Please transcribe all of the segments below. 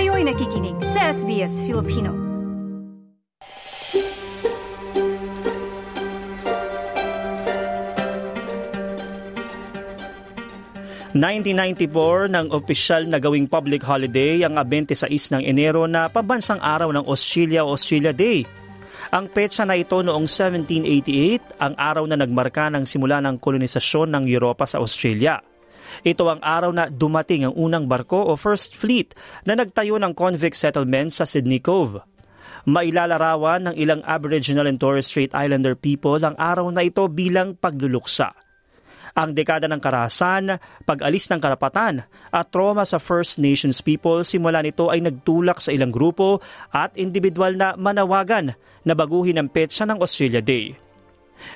Kayo'y nakikinig sa SBS Filipino. ...1994 nang opisyal na gawing public holiday ang 26 ng Enero na pabansang araw ng Australia Australia Day. Ang petsa na ito noong 1788 ang araw na nagmarka ng simula ng kolonisasyon ng Europa sa Australia. Ito ang araw na dumating ang unang barko o First Fleet na nagtayo ng convict settlement sa Sydney Cove. Mailalarawan ng ilang Aboriginal and Torres Strait Islander people ang araw na ito bilang pagluluksa. Ang dekada ng karahasan, pag-alis ng karapatan at trauma sa First Nations people simula nito ay nagtulak sa ilang grupo at individual na manawagan na baguhin ang petsa ng Australia Day.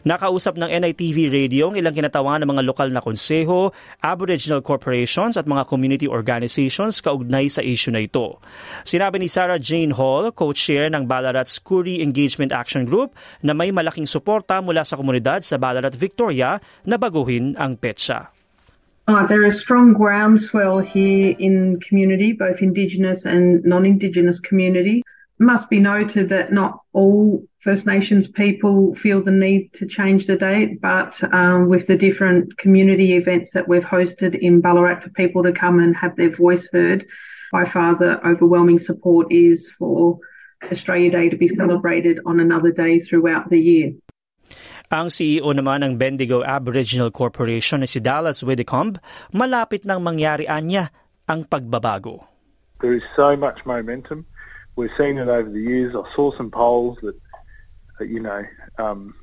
Nakausap ng NITV Radio ang ilang kinatawan ng mga lokal na konseho, Aboriginal corporations at mga community organizations kaugnay sa issue na ito. Sinabi ni Sarah Jane Hall, co-chair ng Ballarat Skuri Engagement Action Group, na may malaking suporta mula sa komunidad sa Ballarat Victoria na baguhin ang petsa. Uh, there is strong groundswell here in community, both Indigenous and non-Indigenous community. It must be noted that not all First Nations people feel the need to change the date, but um, with the different community events that we've hosted in Ballarat for people to come and have their voice heard, by far the overwhelming support is for Australia Day to be celebrated on another day throughout the year. Ang CEO naman ng Bendigo Aboriginal Corporation na si Dallas Widdicombe, malapit nang mangyari anya ang pagbabago. There is so much momentum. We've seen it over the years. I saw some polls that you know, um,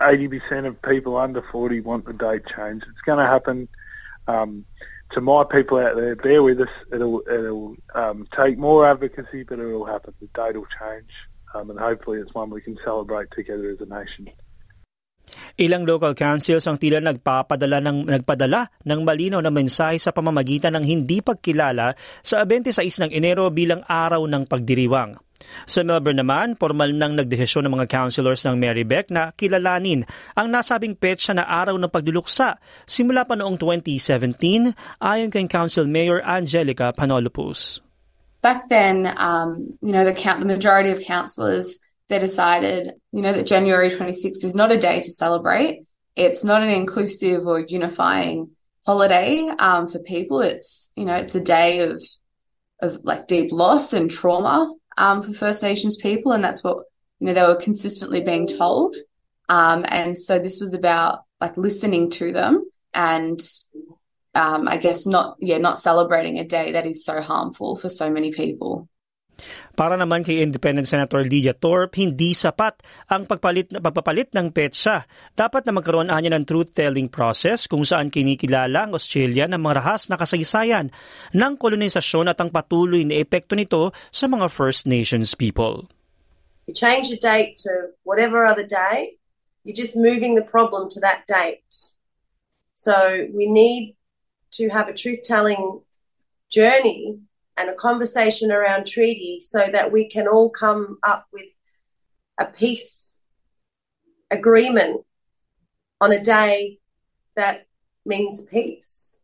80% of people under 40 want the date changed. It's going to happen. Um, to my people out there, bear with us. It'll it'll um, take more advocacy, but it'll happen. The date will change, um, and hopefully, it's one we can celebrate together as a nation. Ilang local councils ang tila nagpapadala ng nagpadala ng malinaw na mensahe sa pamamagitan ng hindi pagkilala sa 26 ng Enero bilang araw ng pagdiriwang. Sa Melbourne naman, formal nang nagdesisyon ng mga councillors ng Marybeck na kilalanin ang nasabing petsa na araw ng pagduluksa simula pa noong 2017 ayon kay Council Mayor Angelica Panolopoulos. Back then, um, you know, the, count, the majority of councillors they decided, you know, that January 26th is not a day to celebrate. It's not an inclusive or unifying holiday um, for people. It's, you know, it's a day of of like deep loss and trauma um, for First Nations people, and that's what you know they were consistently being told. Um, and so this was about like listening to them and um, I guess not yeah not celebrating a day that is so harmful for so many people. Para naman kay Independent Senator Lydia Thorpe, hindi sapat ang pagpalit, pagpapalit ng petsa. Dapat na magkaroon anya ng truth-telling process kung saan kinikilala ang Australia ng mga rahas na kasaysayan ng kolonisasyon at ang patuloy na epekto nito sa mga First Nations people. You change the date to whatever other day, you're just moving the problem to that date. So we need to have a truth-telling journey and a conversation around treaty so that we can all come up with a peace agreement on a day that means peace.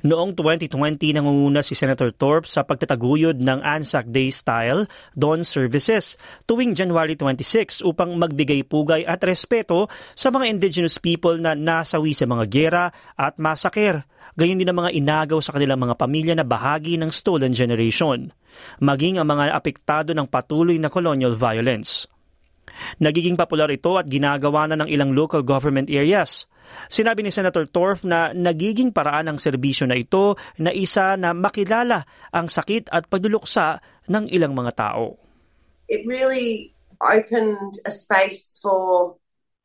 Noong 2020 nangunguna si Senator Thorpe sa pagtataguyod ng Anzac Day style dawn services tuwing January 26 upang magbigay pugay at respeto sa mga indigenous people na nasawi sa mga gera at masaker. Gayon din ang mga inagaw sa kanilang mga pamilya na bahagi ng stolen generation, maging ang mga apektado ng patuloy na colonial violence. Nagiging popular ito at ginagawa na ng ilang local government areas. Sinabi ni Senator Torf na nagiging paraan ng serbisyo na ito na isa na makilala ang sakit at pagduluksa ng ilang mga tao. It really opened a space for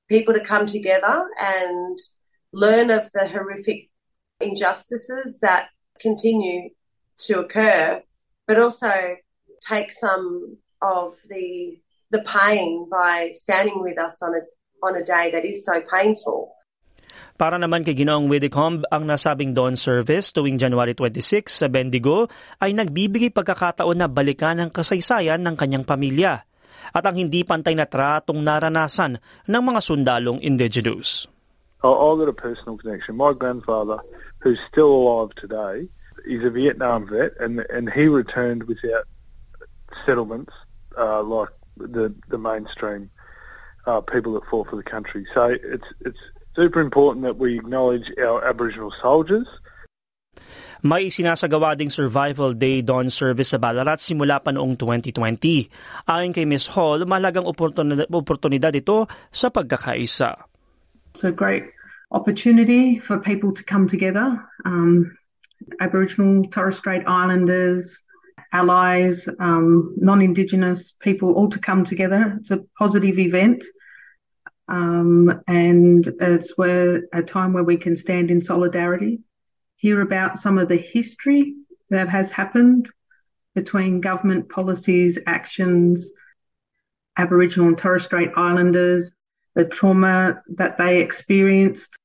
people to come together and learn of the horrific injustices that continue to occur, but also take some of the the pain by standing with us on a on a day that is so painful. Para naman kay Ginoong Widdicombe, ang nasabing dawn service tuwing January 26 sa Bendigo ay nagbibigay pagkakataon na balikan ang kasaysayan ng kanyang pamilya at ang hindi pantay na tratong naranasan ng mga sundalong indigenous. I've got a personal connection. My grandfather, who's still alive today, he's a Vietnam vet, and and he returned without settlements uh, like the the mainstream uh, people that fought for the country. So it's it's super important that we acknowledge our Aboriginal soldiers. May sinasagawa ding Survival Day Dawn Service sa Ballarat simula pa noong 2020. Ayon kay Ms. Hall, malagang oportunidad, oportunidad ito sa pagkakaisa. It's a great opportunity for people to come together. Um, Aboriginal, Torres Strait Islanders, allies, um, non-Indigenous people all to come together. It's a positive event. Um, and it's where a time where we can stand in solidarity hear about some of the history that has happened between government policies, actions, Aboriginal and Torres Strait Islanders, the trauma that they experienced.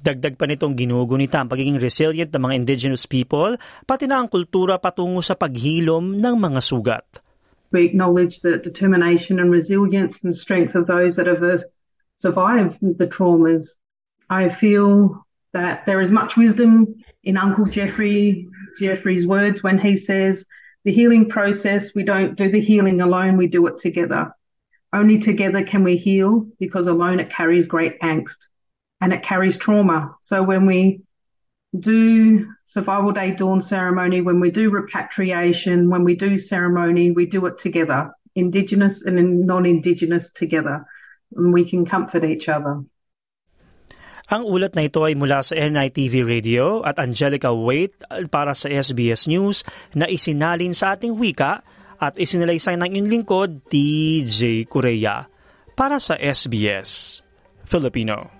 Dagdag pa nitong ginugunita ang pagiging resilient ng mga indigenous people, pati na ang kultura patungo sa paghilom ng mga sugat. We acknowledge the determination and resilience and strength of those that have uh, survived the traumas. I feel that there is much wisdom in Uncle Jeffrey Jeffrey's words when he says the healing process we don't do the healing alone we do it together only together can we heal because alone it carries great angst and it carries trauma so when we do survival day dawn ceremony when we do repatriation when we do ceremony we do it together indigenous and non-indigenous together and we can comfort each other Ang ulat na ito ay mula sa NITV Radio at Angelica Wait para sa SBS News na isinalin sa ating wika at isinalaysay ng inyong lingkod, DJ Korea, para sa SBS Filipino.